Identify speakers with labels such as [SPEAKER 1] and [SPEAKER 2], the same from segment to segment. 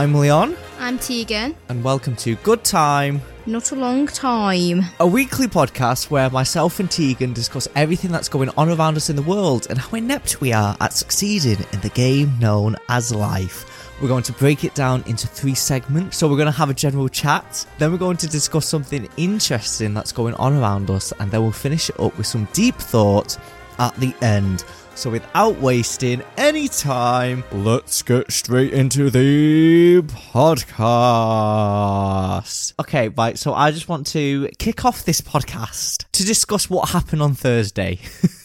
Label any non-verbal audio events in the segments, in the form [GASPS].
[SPEAKER 1] I'm Leon,
[SPEAKER 2] I'm Tegan.
[SPEAKER 1] and welcome to Good Time,
[SPEAKER 2] Not a long time.
[SPEAKER 1] a weekly podcast where myself and Tegan discuss everything that's going on around us in the world and how inept we are at succeeding in the game known as life. We're going to break it down into three segments. So, we're going to have a general chat, then we're going to discuss something interesting that's going on around us, and then we'll finish it up with some deep thought at the end. So, without wasting any time, let's get straight into the podcast. Okay, right. So, I just want to kick off this podcast to discuss what happened on Thursday.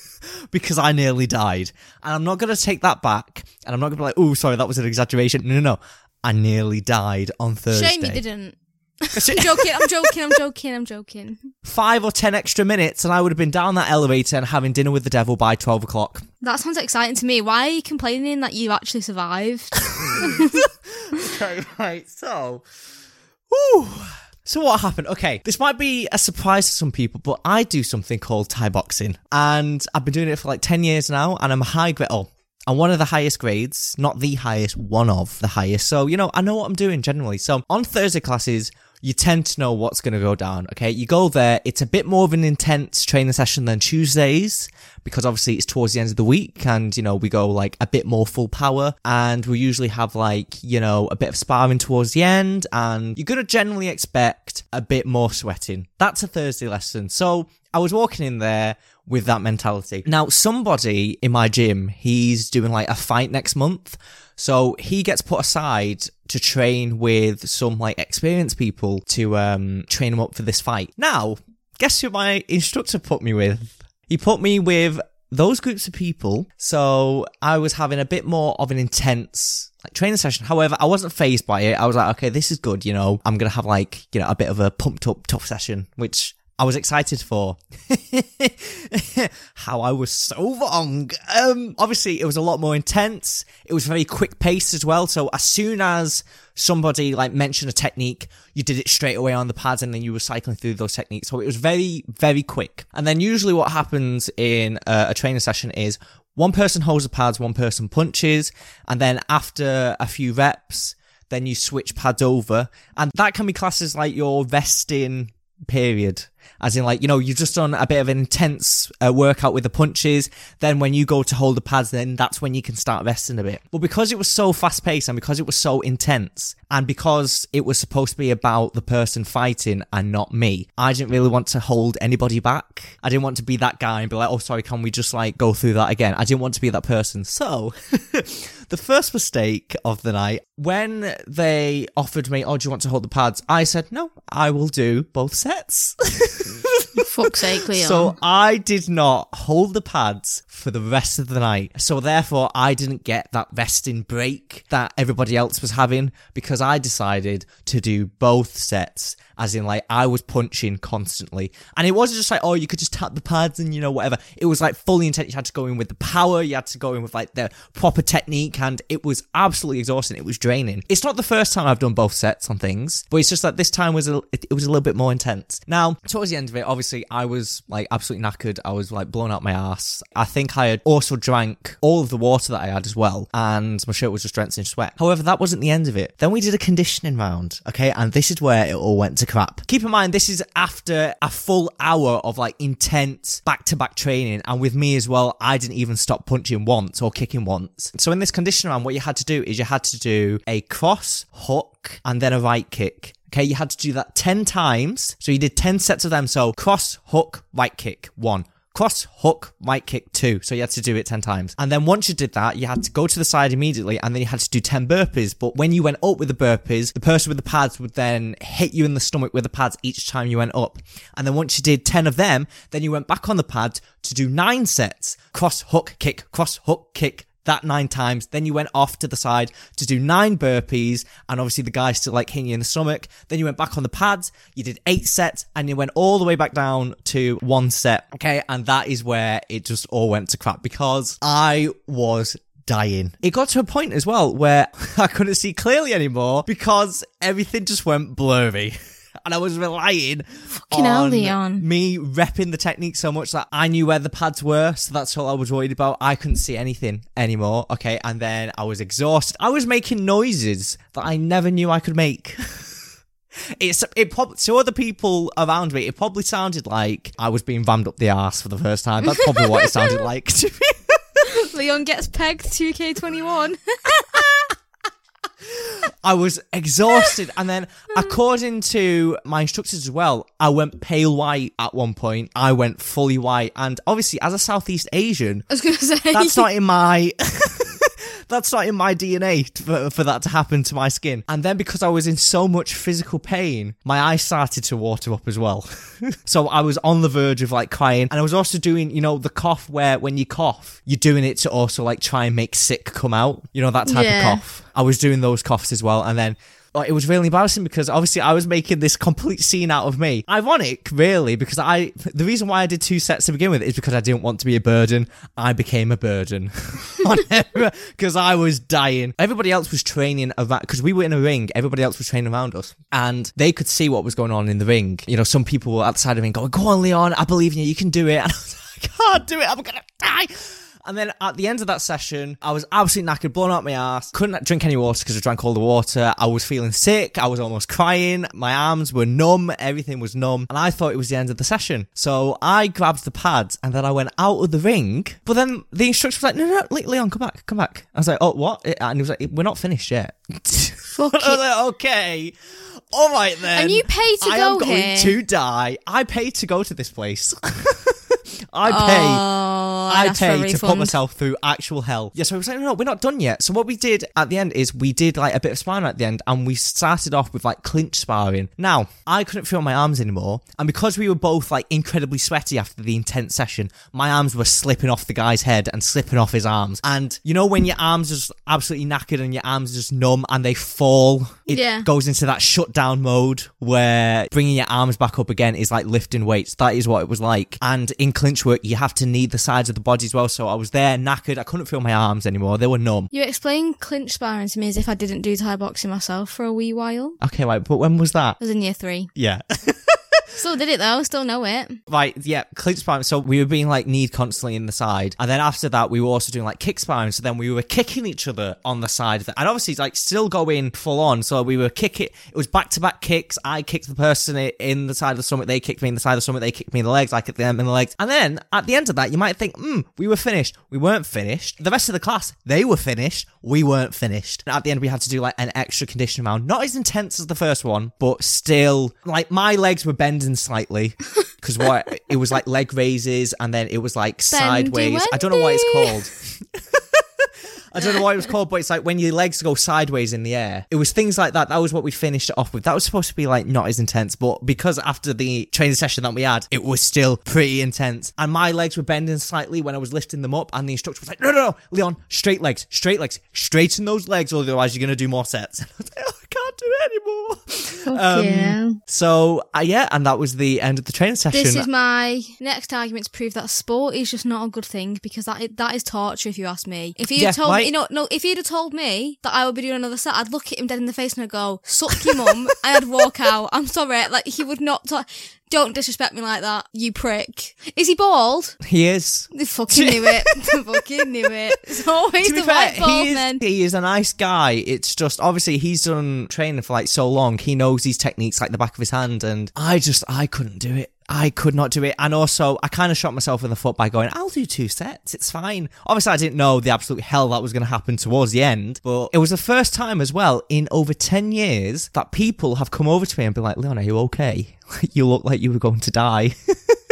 [SPEAKER 1] [LAUGHS] because I nearly died. And I'm not going to take that back. And I'm not going to be like, oh, sorry, that was an exaggeration. No, no, no. I nearly died on Thursday.
[SPEAKER 2] Shame you didn't. I'm joking, I'm joking, I'm joking, I'm joking.
[SPEAKER 1] Five or ten extra minutes, and I would have been down that elevator and having dinner with the devil by 12 o'clock.
[SPEAKER 2] That sounds exciting to me. Why are you complaining that you actually survived? [LAUGHS]
[SPEAKER 1] Okay, right. So, whew. So what happened? Okay, this might be a surprise to some people, but I do something called Thai boxing, and I've been doing it for like ten years now, and I'm a high grade. Oh, I'm one of the highest grades, not the highest, one of the highest. So you know, I know what I'm doing generally. So on Thursday classes. You tend to know what's going to go down. Okay. You go there. It's a bit more of an intense training session than Tuesdays because obviously it's towards the end of the week and, you know, we go like a bit more full power and we usually have like, you know, a bit of sparring towards the end and you're going to generally expect a bit more sweating. That's a Thursday lesson. So I was walking in there with that mentality. Now, somebody in my gym, he's doing like a fight next month. So he gets put aside to train with some like experienced people to um train him up for this fight. Now, guess who my instructor put me with? He put me with those groups of people. So I was having a bit more of an intense like training session. However, I wasn't fazed by it. I was like, okay, this is good. You know, I'm going to have like, you know, a bit of a pumped up tough session, which I was excited for. [LAUGHS] How I was so wrong. Um, obviously it was a lot more intense. It was very quick paced as well. So as soon as somebody like mentioned a technique, you did it straight away on the pads and then you were cycling through those techniques. So it was very, very quick. And then usually what happens in a, a training session is one person holds the pads, one person punches, and then after a few reps, then you switch pads over. And that can be classed as like your resting period. As in, like, you know, you've just done a bit of an intense uh, workout with the punches. Then when you go to hold the pads, then that's when you can start resting a bit. But because it was so fast paced and because it was so intense and because it was supposed to be about the person fighting and not me, I didn't really want to hold anybody back. I didn't want to be that guy and be like, oh, sorry, can we just like go through that again? I didn't want to be that person. So [LAUGHS] the first mistake of the night, when they offered me, oh, do you want to hold the pads? I said, no, I will do both sets. [LAUGHS]
[SPEAKER 2] Fuck's sake, Leon.
[SPEAKER 1] So I did not hold the pads for the rest of the night. So therefore, I didn't get that resting break that everybody else was having because I decided to do both sets. As in, like, I was punching constantly. And it wasn't just like, oh, you could just tap the pads and, you know, whatever. It was like fully intense. You had to go in with the power. You had to go in with like the proper technique. And it was absolutely exhausting. It was draining. It's not the first time I've done both sets on things, but it's just that this time was a, it, it was a little bit more intense. Now, towards the end of it, obviously, I was like absolutely knackered. I was like blown out my ass. I think I had also drank all of the water that I had as well, and my shirt was just drenched in sweat. However, that wasn't the end of it. Then we did a conditioning round, okay, and this is where it all went to crap. Keep in mind, this is after a full hour of like intense back to back training, and with me as well, I didn't even stop punching once or kicking once. So in this conditioning round, what you had to do is you had to do a cross, hook, and then a right kick. Okay, you had to do that 10 times. So you did 10 sets of them. So cross, hook, right kick, one. Cross, hook, right kick, two. So you had to do it 10 times. And then once you did that, you had to go to the side immediately and then you had to do 10 burpees. But when you went up with the burpees, the person with the pads would then hit you in the stomach with the pads each time you went up. And then once you did 10 of them, then you went back on the pad to do nine sets. Cross, hook, kick, cross, hook, kick, that nine times. Then you went off to the side to do nine burpees, and obviously the guy's still like hitting you in the stomach. Then you went back on the pads, you did eight sets, and you went all the way back down to one set. Okay, and that is where it just all went to crap because I was dying. It got to a point as well where [LAUGHS] I couldn't see clearly anymore because everything just went blurry. [LAUGHS] and I was relying
[SPEAKER 2] hell,
[SPEAKER 1] on
[SPEAKER 2] Leon.
[SPEAKER 1] me repping the technique so much that I knew where the pads were. So that's all I was worried about. I couldn't see anything anymore. Okay. And then I was exhausted. I was making noises that I never knew I could make. [LAUGHS] It's it probably to other people around me. It probably sounded like I was being rammed up the ass for the first time. That's probably what it sounded [LAUGHS] like to me. [LAUGHS]
[SPEAKER 2] Leon gets pegged 2K21.
[SPEAKER 1] I was exhausted, and then according to my instructors as well, I went pale white at one point. I went fully white, and obviously, as a Southeast Asian,
[SPEAKER 2] I was going [LAUGHS] to say.
[SPEAKER 1] that's not in my. [LAUGHS] That's not in my DNA for, for that to happen to my skin. And then because I was in so much physical pain, my eyes started to water up as well. [LAUGHS] so I was on the verge of like crying. And I was also doing, you know, the cough where when you cough, you're doing it to also like try and make sick come out. You know, that type
[SPEAKER 2] Yeah.
[SPEAKER 1] of cough. I was doing those coughs as well. And then like, it was really embarrassing because obviously I was making this complete scene out of me. Ironic, really, because I the reason why I did two sets to begin with is because I didn't want to be a burden. I became a burden [LAUGHS] because I was dying. Everybody else was training around because we were in a ring. Everybody else was training around us, and they could see what was going on in the ring. You know, some people were outside the ring going, "Go on, Leon, I believe in you. You can do it." [LAUGHS] And I was like, "I can't do it. I'm gonna die." And then at the end of that session, I was absolutely knackered, blown out my ass. Couldn't drink any water because I drank all the water. I was feeling sick. I was almost crying. My arms were numb. Everything was numb. And I thought it was the end of the session. So I grabbed the pads and then I went out of the ring. But then the instructor was like, no, no, no, Leon, come back, come back. I was like, oh, what? And he was like, we're not finished yet. [LAUGHS]
[SPEAKER 2] Fuck
[SPEAKER 1] I was like, okay. All right then.
[SPEAKER 2] And you paid to
[SPEAKER 1] I
[SPEAKER 2] go
[SPEAKER 1] am going
[SPEAKER 2] here.
[SPEAKER 1] to die. I paid to go to this place. [LAUGHS] I
[SPEAKER 2] Oh,
[SPEAKER 1] pay.
[SPEAKER 2] I'd
[SPEAKER 1] I
[SPEAKER 2] ask for a
[SPEAKER 1] paid to put myself through actual hell. Yeah, so I was like, no, no, we're not done yet. So what we did at the end is we did like a bit of sparring at the end, and we started off with like clinch sparring. Now I couldn't feel my arms anymore, and because we were both like incredibly sweaty after the intense session, my arms were slipping off the guy's head and slipping off his arms. And you know when your arms are just absolutely knackered and your arms are just numb and they fall, it
[SPEAKER 2] Yeah.
[SPEAKER 1] goes into that shutdown mode where bringing your arms back up again is like lifting weights. That is what it was like. And in clinch work, you have to knee the sides of the body as well. So I was there knackered. I couldn't feel my arms anymore. They were numb.
[SPEAKER 2] You explained clinch sparring to me as if I didn't do Thai boxing myself for a wee while.
[SPEAKER 1] Okay, right. But when was that?
[SPEAKER 2] I was in year three.
[SPEAKER 1] Yeah. [LAUGHS]
[SPEAKER 2] Still did it though, still know it.
[SPEAKER 1] Right, yeah, clinch sparring. So we were being like kneed constantly in the side, and then after that, we were also doing like kick sparring. So then we were kicking each other on the side, of the, and obviously like still going full on. So we were kicking. It was back to back kicks. I kicked the person in the side of the stomach. They kicked me in the side of the stomach. They kicked me in the legs. I kicked them in the legs. And then at the end of that, you might think, hmm, we were finished. We weren't finished. The rest of the class, they were finished. We weren't finished. And at the end, we had to do like an extra conditioning round, not as intense as the first one, but still like my legs were bending slightly because what [LAUGHS] it was like leg raises and then it was like sideways. I don't know what it's called. [LAUGHS] I don't know why it was called, but it's like when your legs go sideways in the air. It was things like that. That was what we finished it off with. That was supposed to be like not as intense, but because after the training session that we had, it was still pretty intense. And my legs were bending slightly when I was lifting them up, and the instructor was like, "No, no, no, Leon, straight legs, straight legs, straighten those legs, otherwise you're gonna do more sets." [LAUGHS] Oh, And I was like, "Oh, I can't do it anymore." [LAUGHS] Um,
[SPEAKER 2] yeah.
[SPEAKER 1] So uh, yeah, and that was the end of the training session.
[SPEAKER 2] This is my next argument to prove that sport is just not a good thing because that that is torture if you ask me. If you'd
[SPEAKER 1] Yeah,
[SPEAKER 2] told
[SPEAKER 1] right.
[SPEAKER 2] you know no if you'd have told me that I would be doing another set, I'd look at him dead in the face and I'd go, Suck your mum and [LAUGHS] I'd walk out. I'm sorry, like he would not don't disrespect me like that, you prick. Is he bald?
[SPEAKER 1] he is.
[SPEAKER 2] They fucking knew it. [LAUGHS] They fucking knew it. It's always the
[SPEAKER 1] fair,
[SPEAKER 2] white bald
[SPEAKER 1] he is,
[SPEAKER 2] men.
[SPEAKER 1] he is a nice guy. It's just obviously he's done training for like so long. He knows these techniques like the back of his hand, and I just I couldn't do it. I could not do it. And also, I kind of shot myself in the foot by going, I'll do two sets. It's fine. Obviously, I didn't know the absolute hell that was going to happen towards the end, but it was the first time as well in over 10 years that people have come over to me and been like, Leon, are you okay? [LAUGHS] you look like you were going to die. [LAUGHS]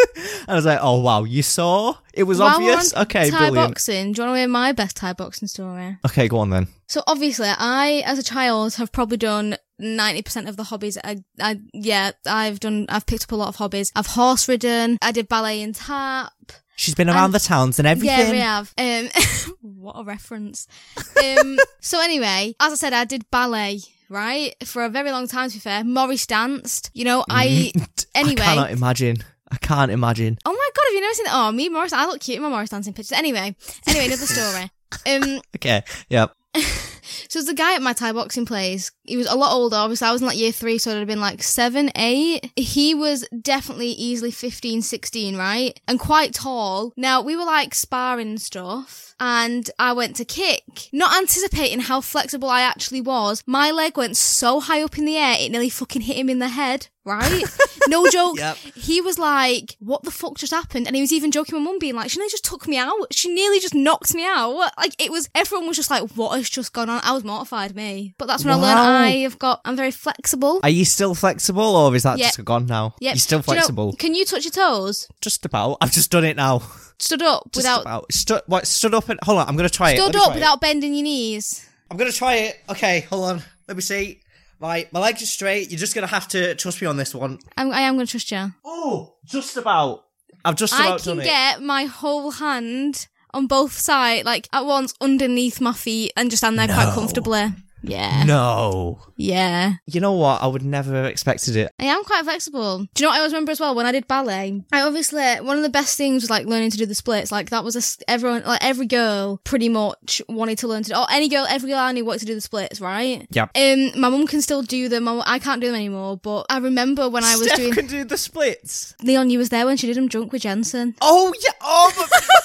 [SPEAKER 1] [LAUGHS] I was like, oh, wow, you saw? It was
[SPEAKER 2] While
[SPEAKER 1] obvious? Okay,
[SPEAKER 2] Thai
[SPEAKER 1] brilliant.
[SPEAKER 2] boxing. Do you want to hear my best Thai boxing story?
[SPEAKER 1] Okay, go on then.
[SPEAKER 2] So obviously, I, as a child, have probably done ninety percent of the hobbies. I, I, yeah, I've done. I've picked up a lot of hobbies. I've horse ridden. I did ballet and tap.
[SPEAKER 1] She's been around
[SPEAKER 2] And-
[SPEAKER 1] the towns and everything.
[SPEAKER 2] Yeah, we have. Um, [LAUGHS] what a reference. Um, [LAUGHS] so anyway, as I said, I did ballet. Right for a very long time. To be fair, Morris danced. You know, I anyway.
[SPEAKER 1] I cannot imagine. I can't imagine.
[SPEAKER 2] Oh my god, have you never seen that? Oh, me, Morris. I look cute in my Morris dancing pictures. Anyway, anyway, another story. Um, [LAUGHS]
[SPEAKER 1] Okay, yep. [LAUGHS]
[SPEAKER 2] So there's a guy at my Thai boxing place. He was a lot older. Obviously, I was in like year three, so it'd have been like seven, eight. He was definitely easily 15, 16, right? And quite tall. Now, we were like sparring and stuff. And I went to kick, not anticipating how flexible I actually was. My leg went so high up in the air, it nearly fucking hit him in the head. Right? No [LAUGHS] joke.
[SPEAKER 1] Yep.
[SPEAKER 2] He was like, what the fuck just happened? And he was even joking with mum being like, she nearly just took me out. She nearly just knocked me out. Like it was, everyone was just like, what has just gone on? I was mortified, me. But that's when I learned I have got, I'm very flexible.
[SPEAKER 1] Are you still flexible, or is that
[SPEAKER 2] Yeah.
[SPEAKER 1] just gone now?
[SPEAKER 2] Yep.
[SPEAKER 1] You're still
[SPEAKER 2] Do you know-
[SPEAKER 1] flexible.
[SPEAKER 2] can you touch your toes?
[SPEAKER 1] Just about. I've just done it now.
[SPEAKER 2] Stood up
[SPEAKER 1] Just
[SPEAKER 2] without,
[SPEAKER 1] about. Stood, what, stood up and hold on. I'm gonna try it.
[SPEAKER 2] Stood up
[SPEAKER 1] try it.
[SPEAKER 2] without bending your knees.
[SPEAKER 1] I'm gonna try it. Okay, hold on. Let me see. Right, my legs are straight. You're just gonna have to trust me on this one.
[SPEAKER 2] I'm, I am going to trust you.
[SPEAKER 1] Oh, just about. I've just
[SPEAKER 2] I
[SPEAKER 1] about
[SPEAKER 2] can
[SPEAKER 1] done it.
[SPEAKER 2] get my whole hand on both sides, like at once underneath my feet and just stand there quite
[SPEAKER 1] No.
[SPEAKER 2] comfortably. Yeah.
[SPEAKER 1] No.
[SPEAKER 2] Yeah.
[SPEAKER 1] You know what? I would never have expected it.
[SPEAKER 2] I am quite flexible. Do you know what I always remember as well? When I did ballet, I obviously, one of the best things was like learning to do the splits. Like that was a, everyone, like every girl pretty much wanted to learn to do, or any girl, every girl I knew wanted to do the splits, right?
[SPEAKER 1] Yep.
[SPEAKER 2] Um, my mum can still do them. My, I can't do them anymore, but I remember when I was
[SPEAKER 1] Steph
[SPEAKER 2] doing,
[SPEAKER 1] can do the splits.
[SPEAKER 2] Leon, you was there when she did them drunk with Jensen.
[SPEAKER 1] Oh yeah. Oh. my- [LAUGHS]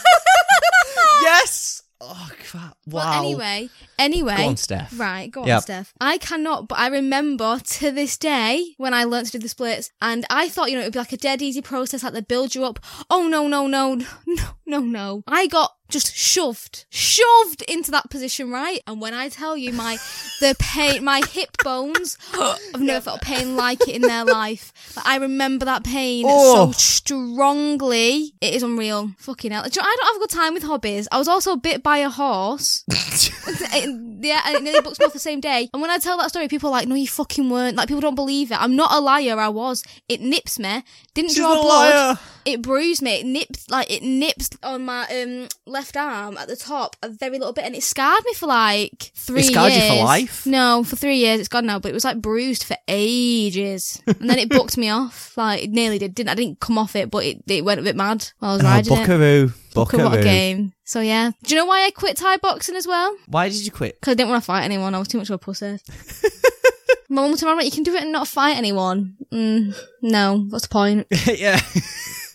[SPEAKER 1] [LAUGHS] yes. Oh crap. Wow.
[SPEAKER 2] But anyway, anyway.
[SPEAKER 1] Go on, Steph.
[SPEAKER 2] Right, go on,
[SPEAKER 1] Yep.
[SPEAKER 2] Steph. I cannot, but I remember to this day when I learned to do the splits, and I thought, you know, it'd be like a dead easy process, like they build you up. Oh no, no, no, [LAUGHS] no, no, no. I got just shoved, shoved into that position, right? And when I tell you my, [LAUGHS] the pain, my hip bones, I've never felt pain like it in their life. But I remember that pain
[SPEAKER 1] Oh.
[SPEAKER 2] so strongly. It is unreal. Fucking hell. Do you know, I don't have a good time with hobbies. I was also bit by a horse. [LAUGHS] [LAUGHS] yeah, and it nearly booked me off the same day. And when I tell that story, people are like, "No, you fucking weren't." Like people don't believe it. I'm not a liar. I was. It nips me. Didn't
[SPEAKER 1] She's
[SPEAKER 2] draw
[SPEAKER 1] a
[SPEAKER 2] blood.
[SPEAKER 1] liar.
[SPEAKER 2] It bruised me. It nips like it nips on my um left arm at the top a very little bit, and it scarred me for like three.
[SPEAKER 1] It scarred you
[SPEAKER 2] years.
[SPEAKER 1] for life?
[SPEAKER 2] No, for three years. It's gone now, but it was like bruised for ages, and then it booked me [LAUGHS] off. Like it nearly did. Didn't I? Didn't come off it, but it, it went a bit mad while I was
[SPEAKER 1] Oh,
[SPEAKER 2] riding it.
[SPEAKER 1] Buckaroo.
[SPEAKER 2] Buckaroo, What a game. So yeah. Do you know why I quit Thai boxing as well?
[SPEAKER 1] Why did you quit?
[SPEAKER 2] Because I didn't want to fight anyone. I was too much of a pussy. [LAUGHS] My mum told me, you can do it and not fight anyone. Mm, no, what's the point? [LAUGHS]
[SPEAKER 1] yeah.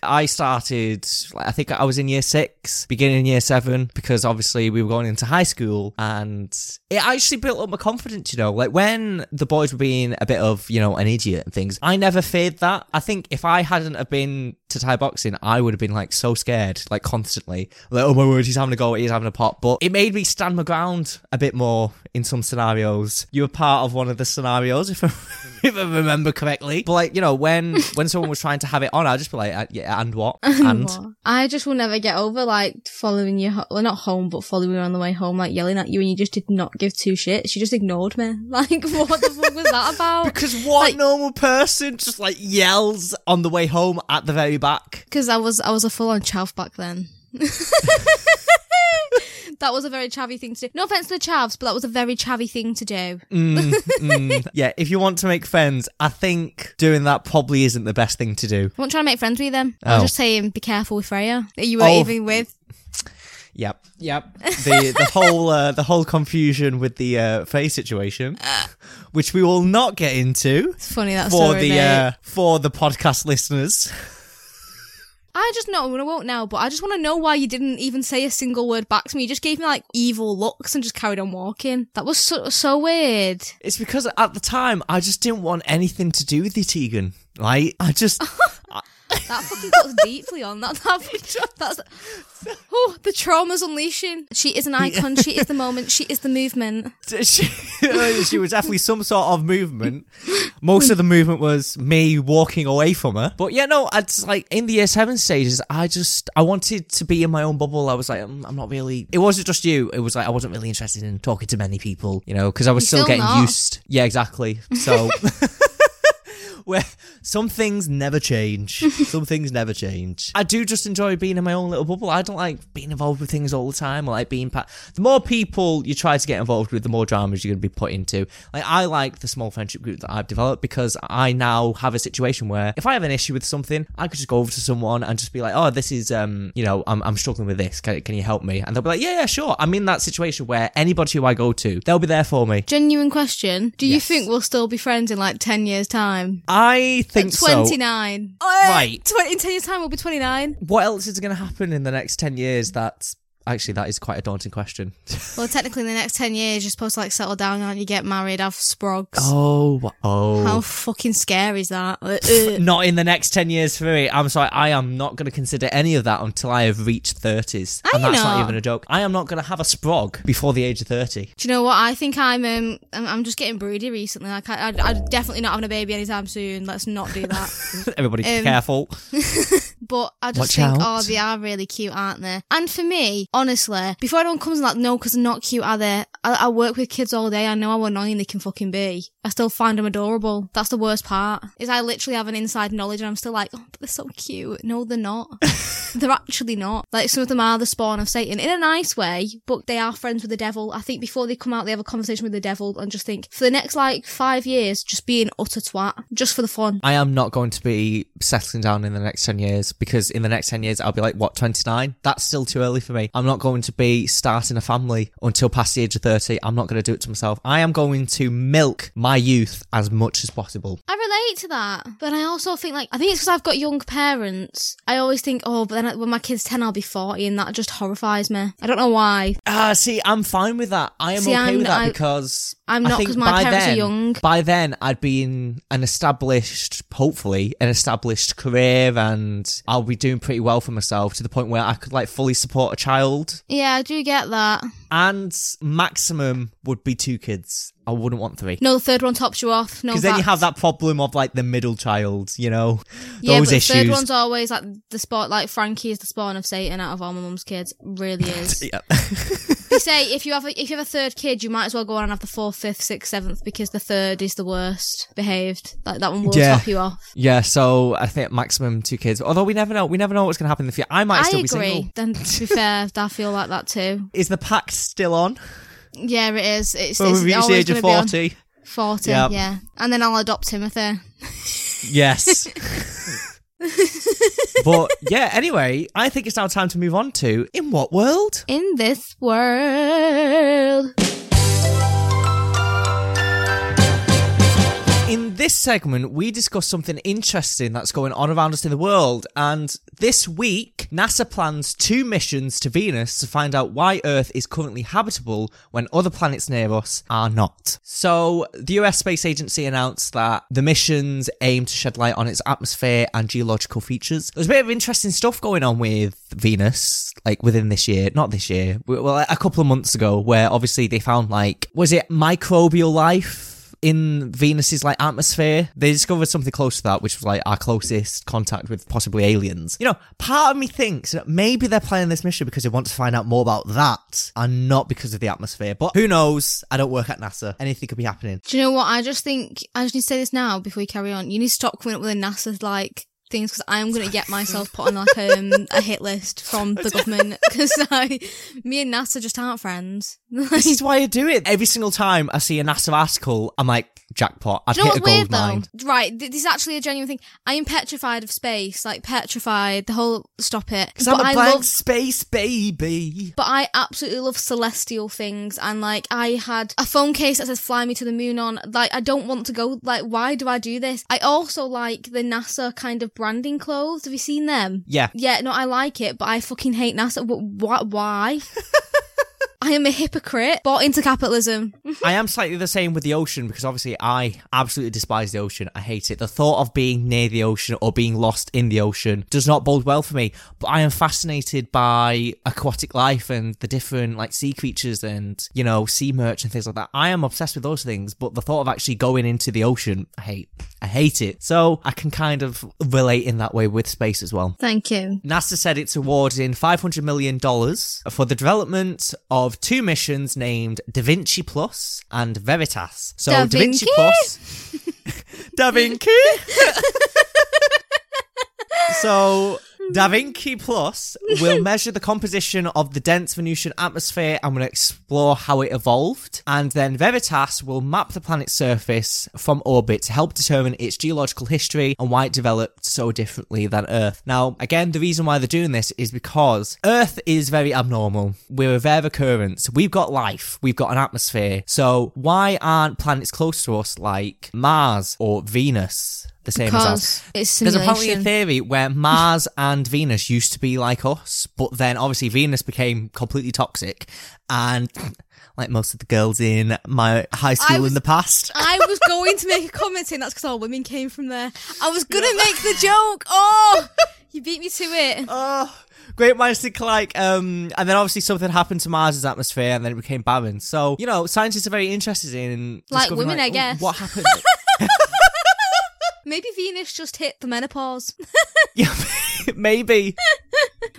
[SPEAKER 1] I started, I think I was in year six, beginning in year seven, because obviously we were going into high school and it actually built up my confidence, you know, like when the boys were being a bit of, you know, an idiot and things, I never feared that. I think if I hadn't have been to Thai boxing, I would have been like so scared, like constantly, like, oh my word, he's having a go, he's having a pop. But it made me stand my ground a bit more in some scenarios. You were part of one of the scenarios, if I, [LAUGHS] if I remember correctly. But like, you know, when when someone was trying to have it on, I'd just be like, uh, yeah, and what? [LAUGHS] And
[SPEAKER 2] I just will never get over like following you, ho- well not home, but following you on the way home, like yelling at you and you just did not give two shits. She just ignored me. [LAUGHS] Like, what the fuck was that about?
[SPEAKER 1] because what
[SPEAKER 2] Like-
[SPEAKER 1] normal person just like yells on the way home at the very back?
[SPEAKER 2] Because I was, I was a full on chav back then. [LAUGHS] that was a very chavvy thing to do. No offense to the chavs, but that was a very chavvy thing to do.
[SPEAKER 1] Mm, [LAUGHS] mm. yeah, if you want to make friends, I think doing that probably isn't the best thing to do.
[SPEAKER 2] I won't try to make friends with them. then. I was
[SPEAKER 1] Oh.
[SPEAKER 2] just saying, be careful with Freya that you were
[SPEAKER 1] Oh.
[SPEAKER 2] even with.
[SPEAKER 1] Yep, yep. The the whole uh, the whole confusion with the uh, face situation, which we will not get into
[SPEAKER 2] It's funny that
[SPEAKER 1] for
[SPEAKER 2] story,
[SPEAKER 1] the
[SPEAKER 2] mate.
[SPEAKER 1] uh, for the podcast listeners.
[SPEAKER 2] I just know, and I won't now, but I just want to know why you didn't even say a single word back to me. You just gave me like evil looks and just carried on walking. That was so, so weird.
[SPEAKER 1] It's because at the time I just didn't want anything to do with you, Tegan. Like I just [LAUGHS]
[SPEAKER 2] That fucking cuts deeply on that. that [LAUGHS] that's oh, the trauma's unleashing. She is an icon. She is the moment. She is the movement. [LAUGHS]
[SPEAKER 1] she, [LAUGHS] she was definitely some sort of movement. Most of the movement was me walking away from her. But yeah, no, it's like in the year seven stages, I just I wanted to be in my own bubble. I was like, "Mm, I'm not really. It wasn't just you. It was like I wasn't really interested in talking to many people, you know, because I was still,
[SPEAKER 2] still
[SPEAKER 1] getting
[SPEAKER 2] not.
[SPEAKER 1] used. Yeah, exactly. So. [LAUGHS] where some things never change. [LAUGHS] some things never change. I do just enjoy being in my own little bubble. I don't like being involved with things all the time. I like being pa- the more people you try to get involved with, the more dramas you're going to be put into. Like I like the small friendship group that I've developed because I now have a situation where if I have an issue with something, I could just go over to someone and just be like, "Oh, this is um, you know, I'm, I'm struggling with this. Can, can you help me?" And they'll be like, "Yeah, yeah, sure." I'm in that situation where anybody who I go to, they'll be there for me.
[SPEAKER 2] Genuine question. Do you think we'll still be friends in like 10 years' time?
[SPEAKER 1] I think so.
[SPEAKER 2] 29.
[SPEAKER 1] Right.
[SPEAKER 2] Tw- in 10 years' time, we'll be 29.
[SPEAKER 1] What else is going to happen in the next 10 years that's actually that is quite a daunting question. [LAUGHS]
[SPEAKER 2] Well, technically, in the next 10 years, you're supposed to like settle down and you get married, have sprogs.
[SPEAKER 1] oh, oh.
[SPEAKER 2] How fucking scary is that? [LAUGHS]
[SPEAKER 1] Not in the next 10 years for me. I'm sorry, I am not going to consider any of that until I have reached 30s.
[SPEAKER 2] Are
[SPEAKER 1] and that's not
[SPEAKER 2] not?
[SPEAKER 1] even a joke. I am not going to have a sprog before the age of 30.
[SPEAKER 2] Do you know what? I think I'm um, I'm, I'm just getting broody recently. Like, I, I, I'm definitely not having a baby anytime soon. Let's not do that. [LAUGHS]
[SPEAKER 1] Everybody
[SPEAKER 2] Um,
[SPEAKER 1] careful.
[SPEAKER 2] But I just
[SPEAKER 1] Watch
[SPEAKER 2] think, oh,
[SPEAKER 1] out.
[SPEAKER 2] oh, they are really cute, aren't they? And for me, honestly, before anyone comes and like, no, because they're not cute, are they? I, I work with kids all day. I know how annoying they can fucking be. I still find them adorable. That's the worst part. Is I literally have an inside knowledge, and I'm still like, oh, but they're so cute. No, they're not. [LAUGHS] they're actually not. Like some of them are the spawn of Satan in a nice way, but they are friends with the devil. I think before they come out, they have a conversation with the devil and just think for the next like five years, just be an utter twat, just for the fun.
[SPEAKER 1] I am not going to be settling down in the next 10 years because in the next 10 years I'll be like, what, 29? That's still too early for me. I'm not going to be starting a family until past the age of 30. I'm not going to do it to myself. I am going to milk my youth as much as possible.
[SPEAKER 2] I relate to that, but I also think like I think it's because I've got young parents. I always think, oh, but then when my kid's ten, I'll be forty, and that just horrifies me. I don't know why.
[SPEAKER 1] Ah, see, I'm fine with that. I am
[SPEAKER 2] See,
[SPEAKER 1] okay
[SPEAKER 2] I'm-
[SPEAKER 1] with that
[SPEAKER 2] I-
[SPEAKER 1] because
[SPEAKER 2] I'm not because my parents are
[SPEAKER 1] then-
[SPEAKER 2] young.
[SPEAKER 1] By then, I'd be in an established, hopefully, an established career, and I'll be doing pretty well for myself to the point where I could like fully support a child.
[SPEAKER 2] Yeah, I do get that.
[SPEAKER 1] And maximum would be two kids. I wouldn't want three.
[SPEAKER 2] No, the third one tops you off. No,
[SPEAKER 1] Because then you have that problem of like the middle child, you know,
[SPEAKER 2] Yeah,
[SPEAKER 1] those
[SPEAKER 2] but the third one's always like the spot. Like Frankie is the spawn of Satan out of all my mum's kids. Really [LAUGHS] is.
[SPEAKER 1] Yeah.
[SPEAKER 2] they say if you have a, if you have a third kid, you might as well go on and have the fourth, fifth, sixth, seventh because the third is the worst behaved. Like that one will
[SPEAKER 1] Yeah.
[SPEAKER 2] top you off.
[SPEAKER 1] yeah, so I think maximum two kids. Although we never know, we never know what's going to happen in the future. I might
[SPEAKER 2] I
[SPEAKER 1] still
[SPEAKER 2] agree.
[SPEAKER 1] be single.
[SPEAKER 2] Then to be fair, [LAUGHS] I feel like that too.
[SPEAKER 1] Is the pact still on?
[SPEAKER 2] Yeah, it is. It's,
[SPEAKER 1] When
[SPEAKER 2] it's
[SPEAKER 1] we reach the
[SPEAKER 2] always
[SPEAKER 1] age of
[SPEAKER 2] gonna be on
[SPEAKER 1] 40?
[SPEAKER 2] 40,
[SPEAKER 1] Yep.
[SPEAKER 2] yeah. And then I'll adopt Timothy.
[SPEAKER 1] Yes. [LAUGHS] [LAUGHS] but yeah, anyway, I think it's now time to move on to In What World?
[SPEAKER 2] In this world.
[SPEAKER 1] In this segment, we discuss something interesting that's going on around us in the world. And this week, NASA plans two missions to Venus to find out why Earth is currently habitable when other planets near us are not. So, the US Space Agency announced that the missions aim to shed light on its atmosphere and geological features. There's a bit of interesting stuff going on with Venus, like within this year, not this year, well, a couple of months ago, where obviously they found like, was it microbial life? In Venus's like atmosphere. They discovered something close to that, which was like our closest contact with possibly aliens. You know, part of me thinks that maybe they're planning this mission because they want to find out more about that and not because of the atmosphere. But who knows? I don't work at NASA. Anything could be happening.
[SPEAKER 2] Do you know what? I just think, I just need to say this now before we carry on. You need to stop coming up with a NASA like things because I'm going to get myself put on like um, a hit list from the [LAUGHS] government because I, me and NASA just aren't friends.
[SPEAKER 1] This is why I do it. Every single time I see a NASA article, I'm like, jackpot. I've
[SPEAKER 2] you know
[SPEAKER 1] hit a gold
[SPEAKER 2] weird
[SPEAKER 1] mine.
[SPEAKER 2] though? Right, th- this is actually a genuine thing. I am petrified of space, like petrified. The whole stop it.
[SPEAKER 1] Because I'm a
[SPEAKER 2] I
[SPEAKER 1] blank
[SPEAKER 2] love,
[SPEAKER 1] space baby.
[SPEAKER 2] but I absolutely love celestial things, and like I had a phone case that says "Fly Me to the Moon" on. Like I don't want to go. Like why do I do this? I also like the NASA kind of branding clothes. Have you seen them?
[SPEAKER 1] Yeah.
[SPEAKER 2] Yeah, no, I like it, but I fucking hate NASA. Wh- wh- Why? [LAUGHS] [LAUGHS] I am a hypocrite. Bought into capitalism.
[SPEAKER 1] I am slightly the same with the ocean because obviously I absolutely despise the ocean. I hate it. The thought of being near the ocean or being lost in the ocean does not bode well for me. But I am fascinated by aquatic life and the different like sea creatures and you know sea merch and things like that. I am obsessed with those things. But the thought of actually going into the ocean, I hate. I hate it. So I can kind of relate in that way with space as well.
[SPEAKER 2] Thank you.
[SPEAKER 1] NASA said it's awarding $500 million for the development of two missions named Da Vinci Plus and Veritas. So
[SPEAKER 2] Da
[SPEAKER 1] Da Vinci
[SPEAKER 2] Vinci?
[SPEAKER 1] Plus. [LAUGHS] Da Vinci. [LAUGHS] so Da Vinci Plus will [LAUGHS] measure the composition of the dense Venusian atmosphere and will explore how it evolved. And then Veritas will map the planet's surface from orbit to help determine its geological history and why it developed so differently than Earth. Now, again, the reason why they're doing this is because Earth is very abnormal. We're a rare occurrence. We've got life. We've got an atmosphere. So why aren't planets close to us like Mars or Venus? The same as us.
[SPEAKER 2] Because
[SPEAKER 1] There's apparently a theory where Mars [LAUGHS] and Venus used to be like us, but then obviously Venus became completely toxic, and [LAUGHS] like most of the girls in my high school
[SPEAKER 2] was-
[SPEAKER 1] in the past. [LAUGHS]
[SPEAKER 2] I was going to make a comment saying that's because all women came from there. I was gonna make the joke. Oh, you beat me to it.
[SPEAKER 1] Oh, great minds think alike. Um, and then obviously something happened to Mars's atmosphere, and then it became barren. So you know, scientists are very interested in
[SPEAKER 2] Like women, I
[SPEAKER 1] oh,
[SPEAKER 2] guess.
[SPEAKER 1] What happened?
[SPEAKER 2] Maybe Venus just hit the menopause. [LAUGHS]
[SPEAKER 1] yeah, [LAUGHS] maybe.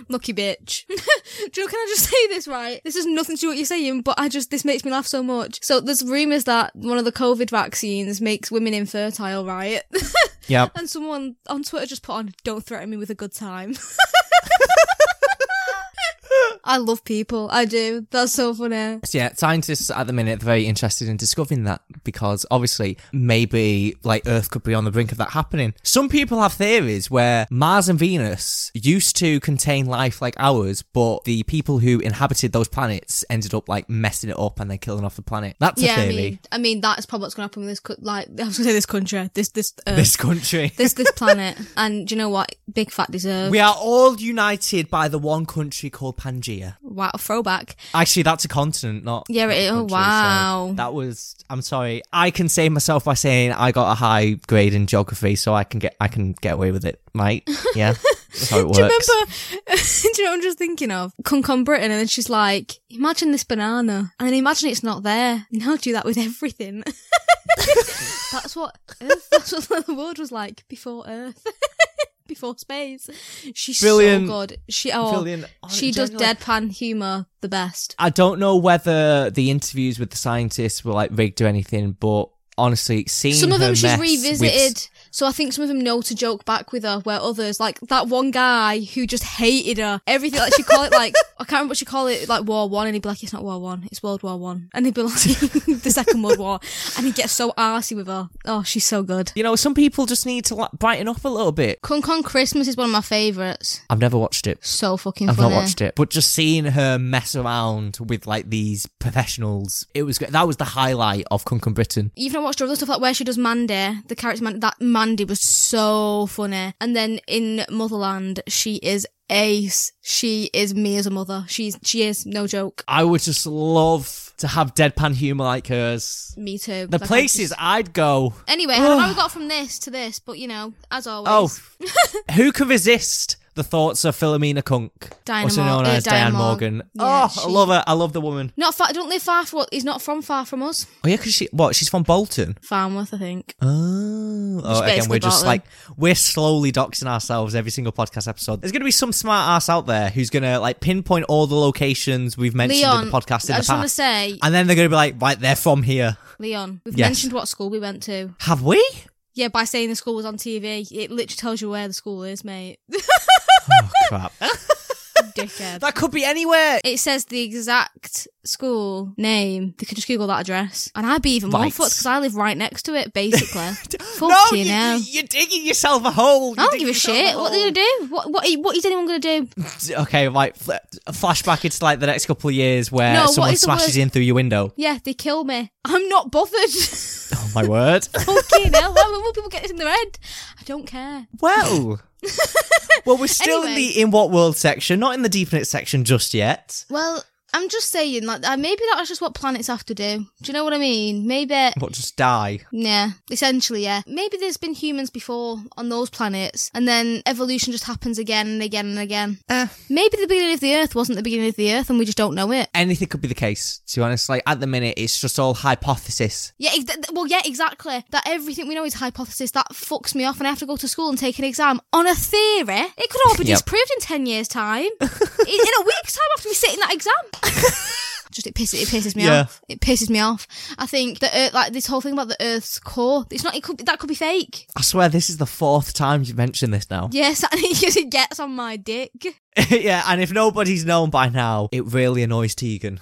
[SPEAKER 2] Lucky bitch. [LAUGHS] Joe, can I just say this right? This has nothing to do with what you're saying, but I just, this makes me laugh so much. So there's rumours that one of the COVID vaccines makes women infertile, right?
[SPEAKER 1] Yep.
[SPEAKER 2] and someone on Twitter just put on, don't threaten me with a good time. I love people. I do. That's so funny.
[SPEAKER 1] Yeah, scientists at the minute are very interested in discovering that because obviously maybe like Earth could be on the brink of that happening. Some people have theories where Mars and Venus used to contain life like ours, but the people who inhabited those planets ended up like messing it up and then killing off the planet. That's a
[SPEAKER 2] yeah, I
[SPEAKER 1] theory.
[SPEAKER 2] mean, I mean, that's probably what's going to happen with this, co- like, [LAUGHS] I was going to say this country, this, this, Earth,
[SPEAKER 1] this country. [LAUGHS]
[SPEAKER 2] this, this planet. And do you know what? Big fat deserve.
[SPEAKER 1] we are all united by the one country called Pangea.
[SPEAKER 2] Wow, throwback.
[SPEAKER 1] Actually, that's a continent, not.
[SPEAKER 2] Yeah, it- oh,
[SPEAKER 1] country, so
[SPEAKER 2] wow.
[SPEAKER 1] that was. I'm sorry. I can save myself by saying I got a high grade in geography, so I can get. I can get away with it, right? Yeah, [LAUGHS] that's how it works.
[SPEAKER 2] Do you remember? [LAUGHS] do you know what I'm just thinking of? Cunk on Britain, and then she's like, "Imagine this banana," and then imagine it's not there. Now do that with everything. [LAUGHS] that's what Earth. That's what the world was like before Earth. [LAUGHS] Before space, she's
[SPEAKER 1] Brilliant.
[SPEAKER 2] so good. She oh,
[SPEAKER 1] Brilliant. Oh,
[SPEAKER 2] she does
[SPEAKER 1] genuinely-
[SPEAKER 2] deadpan humor the best.
[SPEAKER 1] I don't know whether the interviews with the scientists were like rigged or anything, but honestly, seeing
[SPEAKER 2] Some of
[SPEAKER 1] her
[SPEAKER 2] them she's
[SPEAKER 1] mess with-
[SPEAKER 2] revisited, so I think some of them know to joke back with her. Where others, like that one guy who just hated her, everything like she call it like [LAUGHS] I can't remember what she call it like War One, and he'd be like, "It's not War One, it's World War One," and he'd be like, [LAUGHS] "The Second World War," and he'd get so arsy with her. Oh, she's so good.
[SPEAKER 1] you know, some people just need to like, brighten up a little bit.
[SPEAKER 2] Cunk on Christmas is one of my favourites.
[SPEAKER 1] I've never watched it.
[SPEAKER 2] So fucking funny.
[SPEAKER 1] I've
[SPEAKER 2] funny.
[SPEAKER 1] not watched it, but just seeing her mess around with like these professionals, it was great. That was the highlight of Cunk on Britain.
[SPEAKER 2] You've not watched her other stuff like where she does Mandy, the character Mandy. That Mandy was so funny. And then in Motherland, she is ace. She is me as a mother. She's she is no joke.
[SPEAKER 1] I would just love to have deadpan humor like hers.
[SPEAKER 2] Me too.
[SPEAKER 1] The places
[SPEAKER 2] just-
[SPEAKER 1] I'd go.
[SPEAKER 2] Anyway, how how we got from this to this? But you know, as oh, always,
[SPEAKER 1] Oh, [LAUGHS] who can resist the thoughts of Philomena Cunk,
[SPEAKER 2] Diana
[SPEAKER 1] also known
[SPEAKER 2] uh,
[SPEAKER 1] as
[SPEAKER 2] Diana
[SPEAKER 1] Diane
[SPEAKER 2] Morgan.
[SPEAKER 1] Morgan?
[SPEAKER 2] Yeah,
[SPEAKER 1] oh,
[SPEAKER 2] she-
[SPEAKER 1] I love her. I love the woman.
[SPEAKER 2] not far. Don't live far from. He's not from far from us.
[SPEAKER 1] Oh yeah, because she what? She's from Bolton.
[SPEAKER 2] Farnworth, I think.
[SPEAKER 1] Oh, oh again, we're just
[SPEAKER 2] Bolton.
[SPEAKER 1] like we're slowly doxing ourselves every single podcast episode. There's gonna be some smart ass out there who's gonna like pinpoint all the locations we've mentioned
[SPEAKER 2] Leon,
[SPEAKER 1] in the podcast in
[SPEAKER 2] I
[SPEAKER 1] the
[SPEAKER 2] just want to
[SPEAKER 1] past,
[SPEAKER 2] say,
[SPEAKER 1] and then they're gonna be like, right, they're from here.
[SPEAKER 2] Leon, we've
[SPEAKER 1] Yes.
[SPEAKER 2] mentioned what school we went to.
[SPEAKER 1] Have we?
[SPEAKER 2] Yeah, by saying the school was on TV, it literally tells you where the school is, mate. [LAUGHS] [LAUGHS]
[SPEAKER 1] Oh crap!
[SPEAKER 2] Dickhead.
[SPEAKER 1] that could be anywhere.
[SPEAKER 2] It says the exact school name. They could just Google that address. And I'd be even more
[SPEAKER 1] Right.
[SPEAKER 2] fucked because I live right next to it, basically. [LAUGHS]
[SPEAKER 1] no,
[SPEAKER 2] Fuck you now.
[SPEAKER 1] you're digging yourself a hole.
[SPEAKER 2] I don't give a shit. What are they gonna do? What what what is anyone gonna do?
[SPEAKER 1] do? [LAUGHS] Okay, like fl- flashback into like the next couple of years where
[SPEAKER 2] No, what
[SPEAKER 1] someone
[SPEAKER 2] is the
[SPEAKER 1] smashes in through your window.
[SPEAKER 2] Yeah, they kill me. I'm not bothered. [LAUGHS]
[SPEAKER 1] Oh my word.
[SPEAKER 2] Fucking hell. Why will people get this in their head? I don't care.
[SPEAKER 1] Well, well, we're still in
[SPEAKER 2] Anyway.
[SPEAKER 1] the in what world section, not in the deep in it section just yet.
[SPEAKER 2] Well, I'm just saying, like, uh, maybe that's just what planets have to do. Do you know what I mean? Maybe.
[SPEAKER 1] What, just die?
[SPEAKER 2] Yeah, essentially, yeah. Maybe there's been humans before on those planets, and then evolution just happens again and again and again.
[SPEAKER 1] Eh.
[SPEAKER 2] Maybe the beginning of the Earth wasn't the beginning of the Earth, and we just don't know it.
[SPEAKER 1] Anything could be the case, to be honest. Like, at the minute, it's just all hypothesis.
[SPEAKER 2] Yeah, ex- well, yeah, exactly. That everything we know is hypothesis. That fucks me off, and I have to go to school and take an exam on a theory. It could all be [LAUGHS]
[SPEAKER 1] Yep.
[SPEAKER 2] disproved in ten years' time. [LAUGHS] in, in a week's time after me sitting that exam. [LAUGHS] Just it pisses it pisses me
[SPEAKER 1] Yeah.
[SPEAKER 2] off. It pisses me off. I think that Earth, like this whole thing about the Earth's core. It's not. It could that could be fake.
[SPEAKER 1] I swear this is the fourth time you've mentioned this now. [LAUGHS]
[SPEAKER 2] Yes, because it gets on my dick. [LAUGHS]
[SPEAKER 1] yeah, and if nobody's known by now, it really annoys Tegan.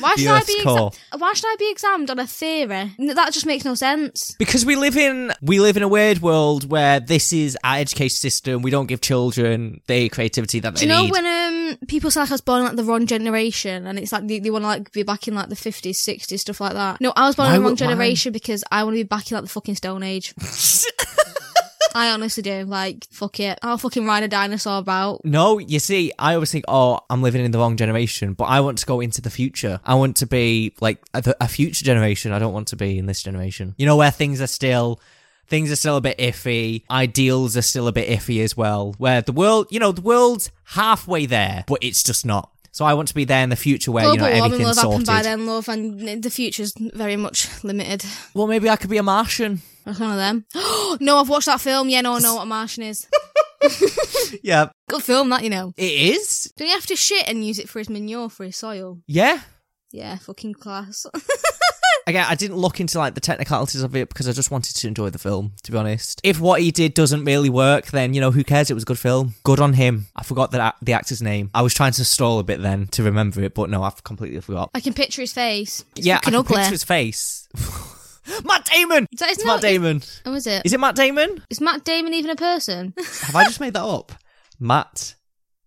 [SPEAKER 2] Why
[SPEAKER 1] The
[SPEAKER 2] should I be? Exa- why should I be examined on a theory? That just makes no sense.
[SPEAKER 1] Because we live in we live in a weird world where this is our education system. We don't give children the creativity that
[SPEAKER 2] Do
[SPEAKER 1] they
[SPEAKER 2] you know
[SPEAKER 1] need.
[SPEAKER 2] when um people say like I was born in like the wrong generation and it's like they, they want to like be back in like the fifties, sixties, stuff like that. No, I was born
[SPEAKER 1] Why
[SPEAKER 2] in the wrong
[SPEAKER 1] why?
[SPEAKER 2] generation because I want to be back in like the fucking Stone Age. [LAUGHS] I honestly do. Like, fuck it. I'll fucking ride a dinosaur about.
[SPEAKER 1] No, you see, I always think, oh, I'm living in the wrong generation, but I want to go into the future. I want to be like a, a future generation. I don't want to be in this generation. You know, where things are still. Things are still a bit iffy. Ideals are still a bit iffy as well. Where the world, you know, the world's halfway there, but it's just not. So I want to be there in the future where, you
[SPEAKER 2] Global
[SPEAKER 1] know,
[SPEAKER 2] warming will
[SPEAKER 1] everything's
[SPEAKER 2] have happened
[SPEAKER 1] sorted.
[SPEAKER 2] by then, love, and the future's very much limited.
[SPEAKER 1] Well, maybe I could be a Martian.
[SPEAKER 2] That's one of them. [GASPS] no, I've watched that film. Yeah, no, I know what a Martian is. [LAUGHS] [LAUGHS]
[SPEAKER 1] Yeah,
[SPEAKER 2] Good film, that, you know.
[SPEAKER 1] it is.
[SPEAKER 2] Don't you have to shit and use it for his manure for his soil?
[SPEAKER 1] Yeah.
[SPEAKER 2] Yeah, fucking class. [LAUGHS]
[SPEAKER 1] Again, I didn't look into like the technicalities of it because I just wanted to enjoy the film, to be honest. If what he did doesn't really work, then, you know, who cares? It was a good film. Good on him. I forgot that the actor's name. I was trying to stall a bit then to remember it, but no, I've completely forgot.
[SPEAKER 2] I can picture his face. It's
[SPEAKER 1] yeah, I can
[SPEAKER 2] ugly.
[SPEAKER 1] picture his face. [LAUGHS] Matt Damon!
[SPEAKER 2] Is that his
[SPEAKER 1] It's Matt Damon.
[SPEAKER 2] Oh, is it?
[SPEAKER 1] Is it Matt Damon?
[SPEAKER 2] Is Matt Damon even a person?
[SPEAKER 1] Have I just made that up? Matt.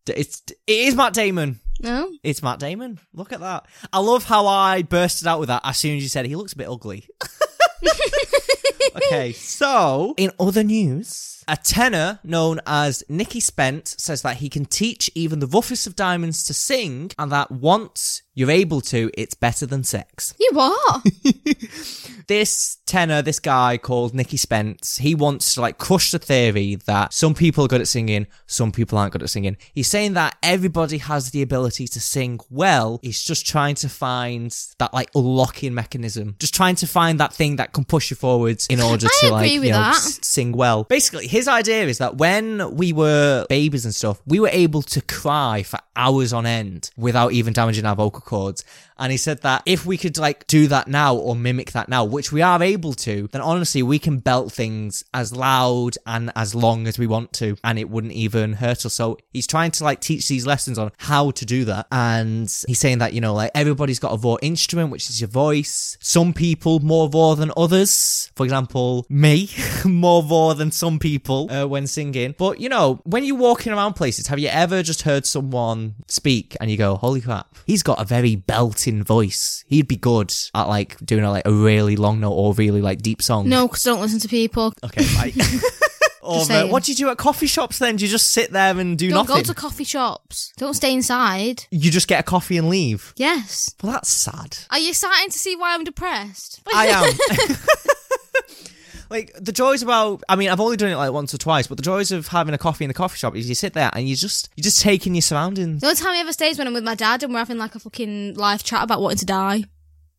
[SPEAKER 1] It's, it is Matt Damon.
[SPEAKER 2] No?
[SPEAKER 1] It's Matt Damon. Look at that. I love how I bursted out with that as soon as you said he looks a bit ugly. [LAUGHS] okay, so in other news, a tenor known as Nicky Spence says that he can teach even the roughest of diamonds to sing, and that once you're able to, it's better than sex.
[SPEAKER 2] You are. [LAUGHS]
[SPEAKER 1] This tenor, this guy called Nicky Spence, he wants to like crush the theory that some people are good at singing, some people aren't good at singing. He's saying that everybody has the ability to sing well. He's just trying to find that like unlocking mechanism, just trying to find that thing that can push you forwards in order [LAUGHS]
[SPEAKER 2] I
[SPEAKER 1] to like you know
[SPEAKER 2] that.
[SPEAKER 1] sing well. Basically, his idea is that when we were babies and stuff, we were able to cry for hours on end without even damaging our vocal cords. And he said that if we could like do that now or mimic that now, which we are able to, then honestly we can belt things as loud and as long as we want to, and it wouldn't even hurt us. So he's trying to like teach these lessons on how to do that. And he's saying that, you know, like everybody's got a raw instrument, which is your voice. Some people more raw than others. For example, me, [LAUGHS] more raw than some people uh, when singing. But you know, when you're walking around places, have you ever just heard someone speak and you go, holy crap, he's got a very belting voice. He'd be good at like doing a, like a really long note or really like deep song.
[SPEAKER 2] no, because don't listen to people.
[SPEAKER 1] Okay, [LAUGHS] [LAUGHS] or uh, what do you do at coffee shops then? Do you just sit there and do
[SPEAKER 2] Don't
[SPEAKER 1] nothing?
[SPEAKER 2] go to coffee shops. Don't stay inside.
[SPEAKER 1] you just get a coffee and leave.
[SPEAKER 2] Yes.
[SPEAKER 1] Well, that's sad.
[SPEAKER 2] Are you starting to see why I'm depressed?
[SPEAKER 1] I am. [LAUGHS] like the joys about I mean, I've only done it like once or twice, but the joys of having a coffee in the coffee shop is you sit there and you just you just taking in your surroundings.
[SPEAKER 2] The only time he ever stays when I'm with my dad and we're having like a fucking live chat about wanting to die.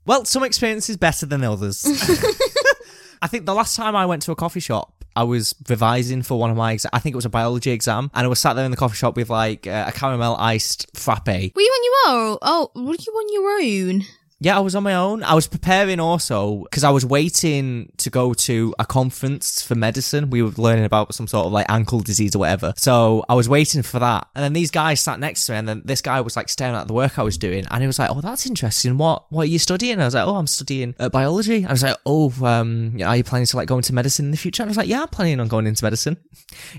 [SPEAKER 1] Well, some experiences better than others. [LAUGHS] I think the last time I went to a coffee shop, I was revising for one of my exams. I think it was a biology exam, and I was sat there in the coffee shop with like uh, a caramel iced frappe.
[SPEAKER 2] Were you on your own? Oh, were you on your own?
[SPEAKER 1] Yeah, I was on my own. I was preparing also because I was waiting to go to a conference for medicine. We were learning about some sort of like ankle disease or whatever. So I was waiting for that. And then these guys sat next to me and then this guy was like staring at the work I was doing and he was like, Oh, that's interesting. What, what are you studying? I was like, Oh, I'm studying uh, biology. I was like, Oh, um, are you planning to like go into medicine in the future? And I was like, Yeah, I'm planning on going into medicine. [LAUGHS]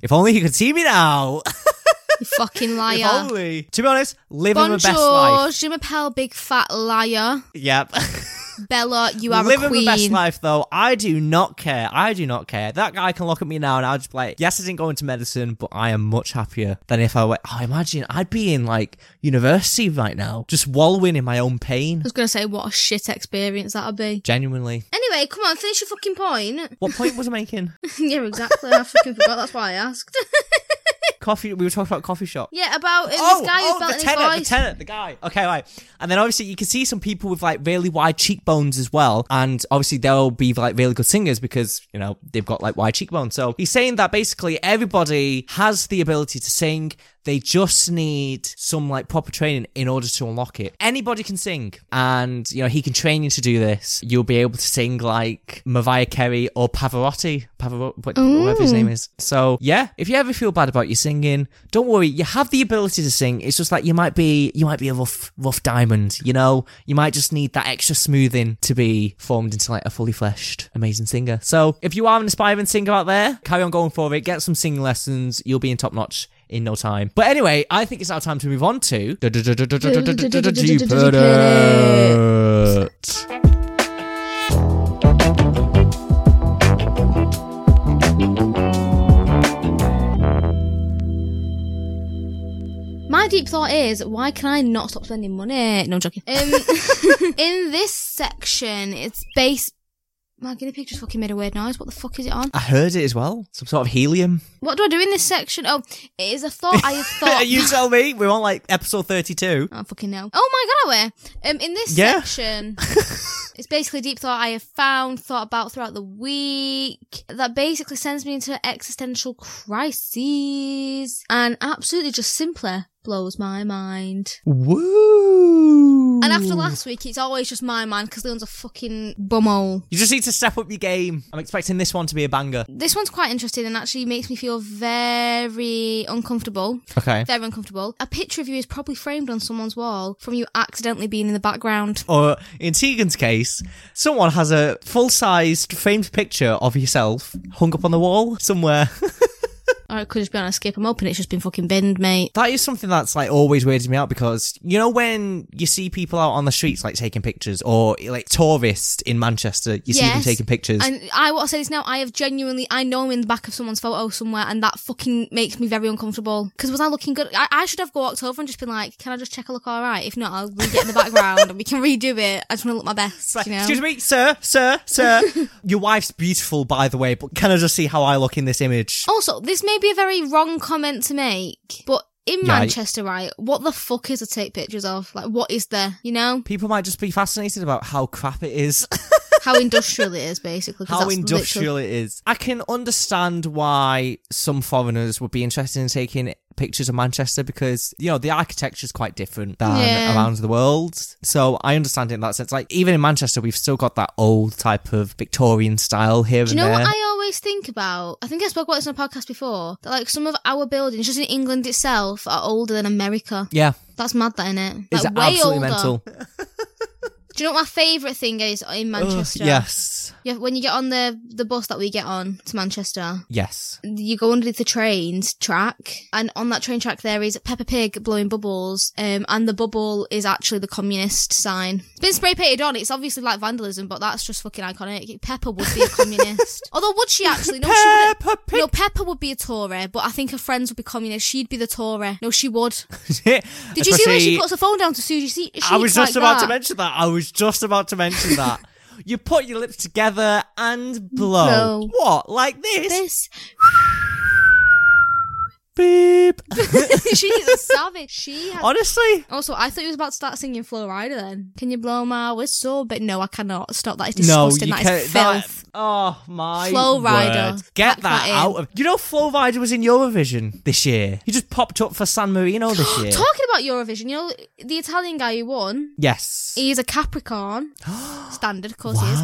[SPEAKER 1] If only you could see me now. [LAUGHS]
[SPEAKER 2] You fucking [LAUGHS]
[SPEAKER 1] if
[SPEAKER 2] liar.
[SPEAKER 1] only. To be honest, living my best life.
[SPEAKER 2] Bonjour, je m'appelle big fat liar.
[SPEAKER 1] Yep. [LAUGHS] [LAUGHS]
[SPEAKER 2] Bella, you are
[SPEAKER 1] Living
[SPEAKER 2] a queen.
[SPEAKER 1] my best life, though, I do not care. I do not care. That guy can look at me now and I'll just be like, yes, I didn't go into medicine, but I am much happier than if I went. Oh, imagine I'd be in like university right now, just wallowing in my own pain.
[SPEAKER 2] I was gonna say what a shit experience that'd be.
[SPEAKER 1] Genuinely.
[SPEAKER 2] Anyway, come on, finish your fucking point.
[SPEAKER 1] What point was I making?
[SPEAKER 2] yeah, exactly. I fucking forgot. That's why I asked.
[SPEAKER 1] Coffee. We were talking about coffee shop.
[SPEAKER 2] Yeah, about uh, this
[SPEAKER 1] Oh,
[SPEAKER 2] guy
[SPEAKER 1] oh, the
[SPEAKER 2] his
[SPEAKER 1] tenant, the
[SPEAKER 2] voice.
[SPEAKER 1] tenant, the guy. Okay, right. And then obviously you can see some people with like really wide cheekbones as well, and obviously they'll be like really good singers because you know they've got like wide cheekbones. So he's saying that basically everybody has the ability to sing. They just need some like proper training in order to unlock it. Anybody can sing, and you know he can train you to do this. You'll be able to sing like Mariah Carey or Pavarotti, Pavarotti, whatever his name is. So yeah, if you ever feel bad about your singing, don't worry. You have the ability to sing. It's just like you might be, you might be a rough, rough diamond. You know, you might just need that extra smoothing to be formed into like a fully fleshed, amazing singer. So if you are an aspiring singer out there, carry on going for it. Get some singing lessons. You'll be in top notch in no time. But anyway, I think it's our time to move on to Deep
[SPEAKER 2] My deep thought is, why can I not stop spending money? No, I'm joking. Um, in this section, it's based. My guinea pig just fucking made a weird noise. What the fuck is it on?
[SPEAKER 1] I heard it as well. Some sort of helium.
[SPEAKER 2] What do I do in this section? Oh, it is a thought I have [LAUGHS] thought.
[SPEAKER 1] you [LAUGHS] tell me. We're on like episode 32.
[SPEAKER 2] I don't fucking know. Oh my god, I wear. Um, in this
[SPEAKER 1] Yeah.
[SPEAKER 2] section, [LAUGHS] it's basically deep thought I have found, thought about throughout the week that basically sends me into existential crises and absolutely just simply blows my mind.
[SPEAKER 1] Woo!
[SPEAKER 2] And after last week, it's always just my mind because Leon's a fucking bumhole.
[SPEAKER 1] You just need to step up your game. I'm expecting this one to be a banger.
[SPEAKER 2] This one's quite interesting and actually makes me feel very uncomfortable.
[SPEAKER 1] Okay.
[SPEAKER 2] Very uncomfortable. A picture of you is probably framed on someone's wall from you accidentally being in the background.
[SPEAKER 1] Or in Tegan's case, someone has a full sized framed picture of yourself hung up on the wall somewhere. [LAUGHS]
[SPEAKER 2] Or it could just be on a skip. I'm hoping it's just been fucking binned, mate.
[SPEAKER 1] that is something that's like always weirded me out because you know when you see people out on the streets like taking pictures or like tourists in Manchester, you see them
[SPEAKER 2] Yes.
[SPEAKER 1] taking pictures.
[SPEAKER 2] And I want to say this now. I have genuinely, I know I'm in the back of someone's photo somewhere, and that fucking makes me very uncomfortable. Because was I looking good? I, I should have walked over and just been like, "Can I just check I look all right? If not, I'll re get in the background and we can redo it. I just want to look my best."
[SPEAKER 1] Like,
[SPEAKER 2] you know?
[SPEAKER 1] Excuse me, sir, sir, sir. [LAUGHS] Your wife's beautiful, by the way, but can I just see how I look in this image?
[SPEAKER 2] Also, this may be a very wrong comment to make, but in
[SPEAKER 1] Yeah,
[SPEAKER 2] Manchester, right? What the fuck is to take pictures of? Like, what is there? You know
[SPEAKER 1] People might just be fascinated about how crap it is, [LAUGHS]
[SPEAKER 2] how industrial it is, basically.
[SPEAKER 1] how industrial
[SPEAKER 2] literally-
[SPEAKER 1] it is. I can understand why some foreigners would be interested in taking pictures of Manchester because, you know, the architecture is quite different than
[SPEAKER 2] Yeah.
[SPEAKER 1] around the world. So I understand it in that sense. Like, even in Manchester, we've still got that old type of Victorian style here
[SPEAKER 2] Do you
[SPEAKER 1] and
[SPEAKER 2] know
[SPEAKER 1] there.
[SPEAKER 2] What I always think about? I think I spoke about this on a podcast before. That like some of our buildings, just in England itself, are older than America.
[SPEAKER 1] yeah,
[SPEAKER 2] That's mad, that innit?
[SPEAKER 1] it's
[SPEAKER 2] way
[SPEAKER 1] absolutely
[SPEAKER 2] older.
[SPEAKER 1] mental. [LAUGHS]
[SPEAKER 2] Do you know what my favourite thing is in
[SPEAKER 1] Ugh,
[SPEAKER 2] Manchester?
[SPEAKER 1] yes,
[SPEAKER 2] Yeah, when you get on the the bus that we get on to Manchester,
[SPEAKER 1] yes.
[SPEAKER 2] you go underneath the trains track, and on that train track there is Peppa Pig blowing bubbles, um, and the bubble is actually the communist sign. It's been spray painted on. It's obviously like vandalism, but that's just fucking iconic. Peppa would be a [LAUGHS] communist. Although would she actually? No, she wouldn't.
[SPEAKER 1] Pig.
[SPEAKER 2] No, Peppa would be a Tory, but I think her friends would be communist. She'd be the Tory. No, she would. [LAUGHS]
[SPEAKER 1] Did
[SPEAKER 2] you see when she puts her phone down to Suzy? She,
[SPEAKER 1] I was just
[SPEAKER 2] like
[SPEAKER 1] about
[SPEAKER 2] that.
[SPEAKER 1] to mention that. I was just about to mention that. [LAUGHS] you put your lips together and blow.
[SPEAKER 2] Blow.
[SPEAKER 1] What? Like this?
[SPEAKER 2] this. [SIGHS] [LAUGHS]
[SPEAKER 1] Beep. [LAUGHS]
[SPEAKER 2] She's a savage. She has.
[SPEAKER 1] Honestly,
[SPEAKER 2] Also, I thought you was about to start singing Flo Rida then. Can you blow my whistle? But no, I cannot. Stop. That is
[SPEAKER 1] no,
[SPEAKER 2] disgusting.
[SPEAKER 1] you
[SPEAKER 2] that
[SPEAKER 1] can't.
[SPEAKER 2] is filth.
[SPEAKER 1] oh my
[SPEAKER 2] Flo Rida.
[SPEAKER 1] word. Get
[SPEAKER 2] Pack
[SPEAKER 1] that,
[SPEAKER 2] that in.
[SPEAKER 1] out of. You know, Flo Rida was in Eurovision this year. He just popped up for San Marino [GASPS] this year.
[SPEAKER 2] Talking about Eurovision, you know, the Italian guy who won,
[SPEAKER 1] yes.
[SPEAKER 2] he's a Capricorn. [GASPS] Standard, of course he is.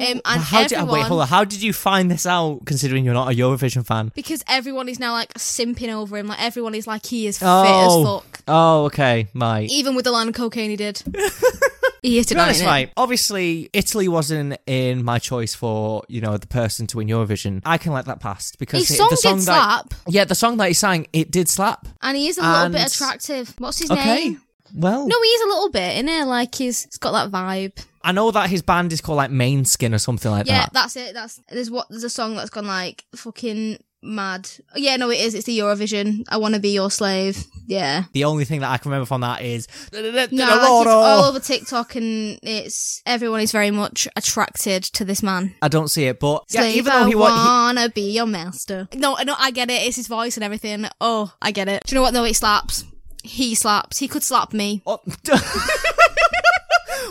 [SPEAKER 2] Um, and
[SPEAKER 1] how did, wait, hold on. How did you find this out? Considering you're not a Eurovision fan.
[SPEAKER 2] Because everyone is now like simping over him. Like everyone is like he is fit
[SPEAKER 1] Oh.
[SPEAKER 2] as fuck.
[SPEAKER 1] Oh, okay, my.
[SPEAKER 2] Even with the line of cocaine he did. [LAUGHS] he hit it
[SPEAKER 1] No, that's right. Obviously, Italy wasn't in my choice for you know the person to win Eurovision. I can let that pass because
[SPEAKER 2] His
[SPEAKER 1] it-
[SPEAKER 2] song
[SPEAKER 1] the song
[SPEAKER 2] did
[SPEAKER 1] that
[SPEAKER 2] slap,
[SPEAKER 1] yeah, the song that he sang it did slap.
[SPEAKER 2] and he is a little bit attractive. What's his
[SPEAKER 1] Okay,
[SPEAKER 2] name?
[SPEAKER 1] well,
[SPEAKER 2] No, he is a little bit, in it? Like he's, he's got that vibe.
[SPEAKER 1] I know that his band is called like Måneskin or something like
[SPEAKER 2] Yeah,
[SPEAKER 1] that.
[SPEAKER 2] Yeah, that's it. That's there's what there's a song that's gone like fucking mad. Yeah, no, it is. It's the Eurovision. I want to be your slave. Yeah.
[SPEAKER 1] The only thing that I can remember from that is
[SPEAKER 2] No, like, it's all over TikTok, and it's everyone is very much attracted to this man.
[SPEAKER 1] I don't see it, but yeah, even though he
[SPEAKER 2] I
[SPEAKER 1] was.
[SPEAKER 2] wanna be your master. No, no, I get it. It's his voice and everything. Oh, I get it. Do you know what? No, it slaps. He slaps. He could slap me.
[SPEAKER 1] Oh. [LAUGHS]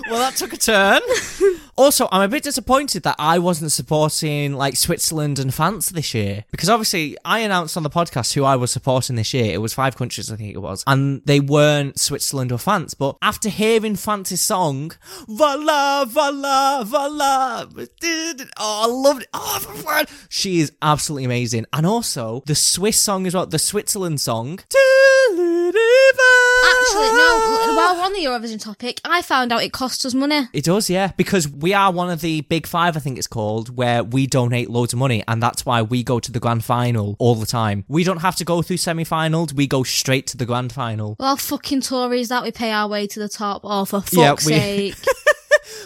[SPEAKER 1] well, that took a turn. [LAUGHS] Also, I'm a bit disappointed that I wasn't supporting like Switzerland and France this year because obviously I announced on the podcast who I was supporting this year. It was five countries, I think it was, and they weren't Switzerland or France. But after hearing France's song, voila, voila, voila, oh, I loved it. Oh, she is absolutely amazing, and also the Swiss song as well, the Switzerland song.
[SPEAKER 2] Actually, no. While we're on the Eurovision topic, I found out it costs us money.
[SPEAKER 1] It does, yeah, because we are one of the big five, I think it's called, where we donate loads of money, and that's why we go to the grand final all the time. We don't have to go through semi-finals; we go straight to the grand final.
[SPEAKER 2] Well, fucking Tories that we pay our way to the top. Oh, for fuck's
[SPEAKER 1] Yeah, we-
[SPEAKER 2] sake. [LAUGHS]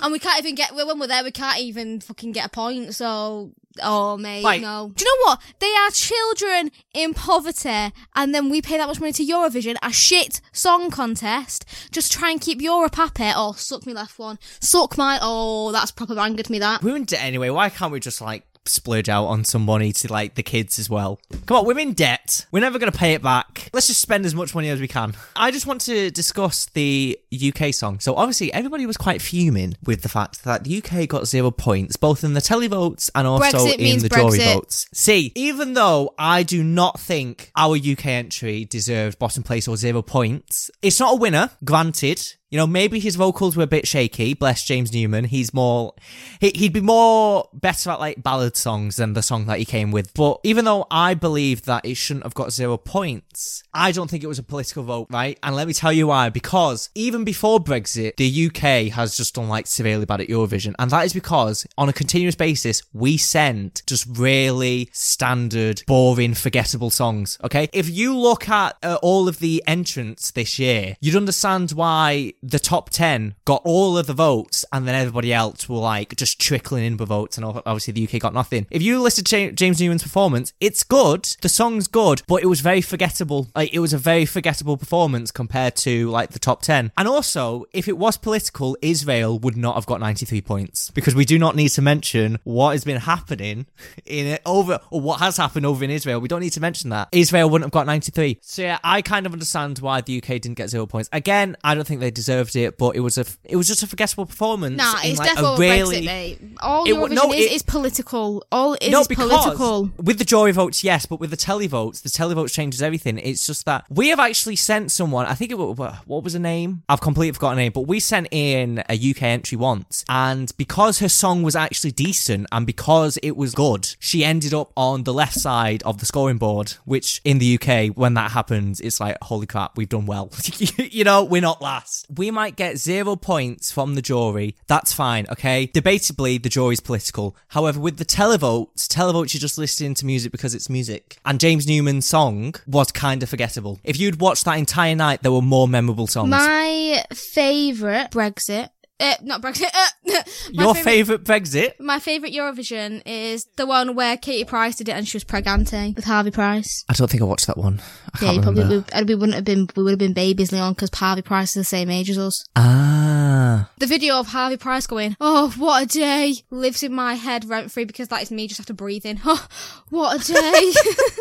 [SPEAKER 2] and we can't even get, when we're there, we can't even fucking get a point. So, oh, mate,
[SPEAKER 1] Like-
[SPEAKER 2] no. Do you know what? They are children in poverty, and then we pay that much money to Eurovision, a shit song contest, just try and keep Europe happy. Oh, suck me left one. Suck my, oh, that's proper angered me, that.
[SPEAKER 1] In debt anyway. Why can't we just like splurge out on some money to like the kids as well? Come on, we're in debt. We're never going to pay it back. Let's just spend as much money as we can. I just want to discuss the UK song. So obviously, everybody was quite fuming with the fact that the UK got zero points, both in the televotes and also
[SPEAKER 2] Brexit
[SPEAKER 1] in the jury votes. See, even though I do not think our UK entry deserved bottom place or zero points, it's not a winner, granted. You know, maybe his vocals were a bit shaky. Bless James Newman. He's more, he, he'd be more better at like ballad songs than the song that he came with. But even though I believe that it shouldn't have got zero points, I don't think it was a political vote, right? And let me tell you why. Because even before Brexit, the UK has just done like severely bad at Eurovision. And that is because on a continuous basis, we send just really standard, boring, forgettable songs. Okay. If you look at uh, all of the entrants this year, you'd understand why the top 10 got all of the votes and then everybody else were like just trickling in with votes and obviously the UK got nothing. If you listen to James Newman's performance, it's good. The song's good, but it was very forgettable. Like it was a very forgettable performance compared to like the top 10. And also, if it was political, Israel would not have got 93 points because we do not need to mention what has been happening in it over or what has happened over in Israel. We don't need to mention that. Israel wouldn't have got 93. So yeah, I kind of understand why the UK didn't get zero points. Again, I don't think they deserved it, but it was a it was just a forgettable performance.
[SPEAKER 2] Nah, it's
[SPEAKER 1] like,
[SPEAKER 2] definitely
[SPEAKER 1] really,
[SPEAKER 2] Brexit, mate. All
[SPEAKER 1] It
[SPEAKER 2] Eurovision
[SPEAKER 1] no,
[SPEAKER 2] is,
[SPEAKER 1] it-
[SPEAKER 2] is political. All it is
[SPEAKER 1] no,
[SPEAKER 2] is political.
[SPEAKER 1] with the jury votes, yes, but with the televotes, the televotes changes everything. It's just that we have actually sent someone. I think it was what was her name? I've completely forgotten her name, but we sent in a UK entry once, and because her song was actually decent and because it was good, she ended up on the left side of the scoring board. Which in the UK, when that happens, it's like holy crap, we've done well. [LAUGHS] you know, we're not last. We might get zero points from the jury. That's fine, okay? Debatably, the jury's political. However, with the televotes, televotes, you're just listening to music because it's music. And James Newman's song was kind of forgettable. If you'd watched that entire night, there were more memorable songs.
[SPEAKER 2] My favourite Brexit, uh, not Brexit, uh, [LAUGHS]
[SPEAKER 1] Your favourite Brexit?
[SPEAKER 2] My favourite Eurovision is the one where Katie Price did it and she was pregante with Harvey Price.
[SPEAKER 1] I don't think I watched that one. I
[SPEAKER 2] Yeah, you probably and we wouldn't have been, we would have been babies, Leon, because Harvey Price is the same age as us.
[SPEAKER 1] Ah.
[SPEAKER 2] The video of Harvey Price going, "Oh, what a day!" lives in my head rent free because that is me just after breathing. [LAUGHS] Oh, what a day!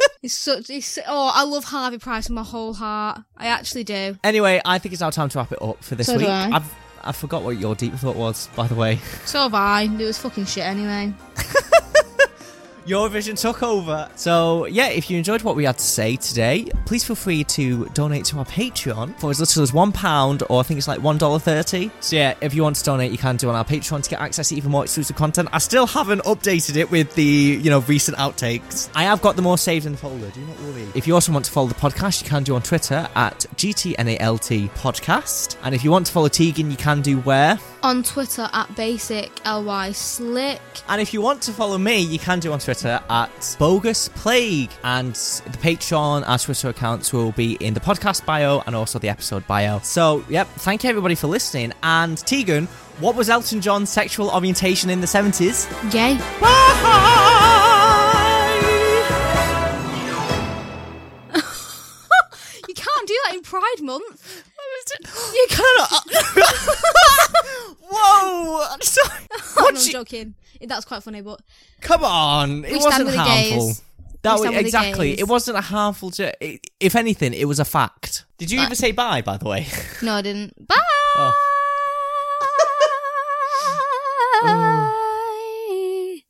[SPEAKER 2] [LAUGHS] it's such. It's, oh, I love Harvey Price with my whole heart. I actually do.
[SPEAKER 1] Anyway, I think it's our time to wrap it up for this
[SPEAKER 2] So
[SPEAKER 1] week.
[SPEAKER 2] I.
[SPEAKER 1] I forgot what your deep thought was, by the way.
[SPEAKER 2] So have I. It was fucking shit anyway. [LAUGHS]
[SPEAKER 1] Eurovision took over. So, yeah, if you enjoyed what we had to say today, please feel free to donate to our Patreon for as little as £1 or I think it's like $1.30. So, yeah, if you want to donate, you can do on our Patreon to get access to even more exclusive content. I still haven't updated it with the, you know, recent outtakes. I have got them all saved in the folder, do not worry. If you also want to follow the podcast, you can do on Twitter at GTNALT Podcast. And if you want to follow Tegan, you can do where?
[SPEAKER 2] on Twitter at basic ly slick.
[SPEAKER 1] And if you want to follow me, you can do on Twitter at bogus plague. And the Patreon, our Twitter accounts will be in the podcast bio and also the episode bio. So, yep, thank you everybody for listening. And Tegan, what was Elton John's sexual orientation in the 70s?
[SPEAKER 2] Gay. [LAUGHS]
[SPEAKER 1] you
[SPEAKER 2] can't do that in Pride Month. [GASPS]
[SPEAKER 1] You cannot. Uh, [LAUGHS] Whoa! [LAUGHS] [LAUGHS] I'm sorry.
[SPEAKER 2] Oh,
[SPEAKER 1] What
[SPEAKER 2] no, I'm
[SPEAKER 1] you-
[SPEAKER 2] joking. That's quite funny, but
[SPEAKER 1] Come on, it
[SPEAKER 2] We stand
[SPEAKER 1] wasn't
[SPEAKER 2] with the
[SPEAKER 1] harmful.
[SPEAKER 2] gays.
[SPEAKER 1] That
[SPEAKER 2] We
[SPEAKER 1] was
[SPEAKER 2] stand with the
[SPEAKER 1] exactly.
[SPEAKER 2] gays.
[SPEAKER 1] It wasn't a harmful. I if anything, it was a fact. Did you
[SPEAKER 2] But-
[SPEAKER 1] even say bye? By the way.
[SPEAKER 2] no, I didn't. Oh. Bye.
[SPEAKER 1] Oh.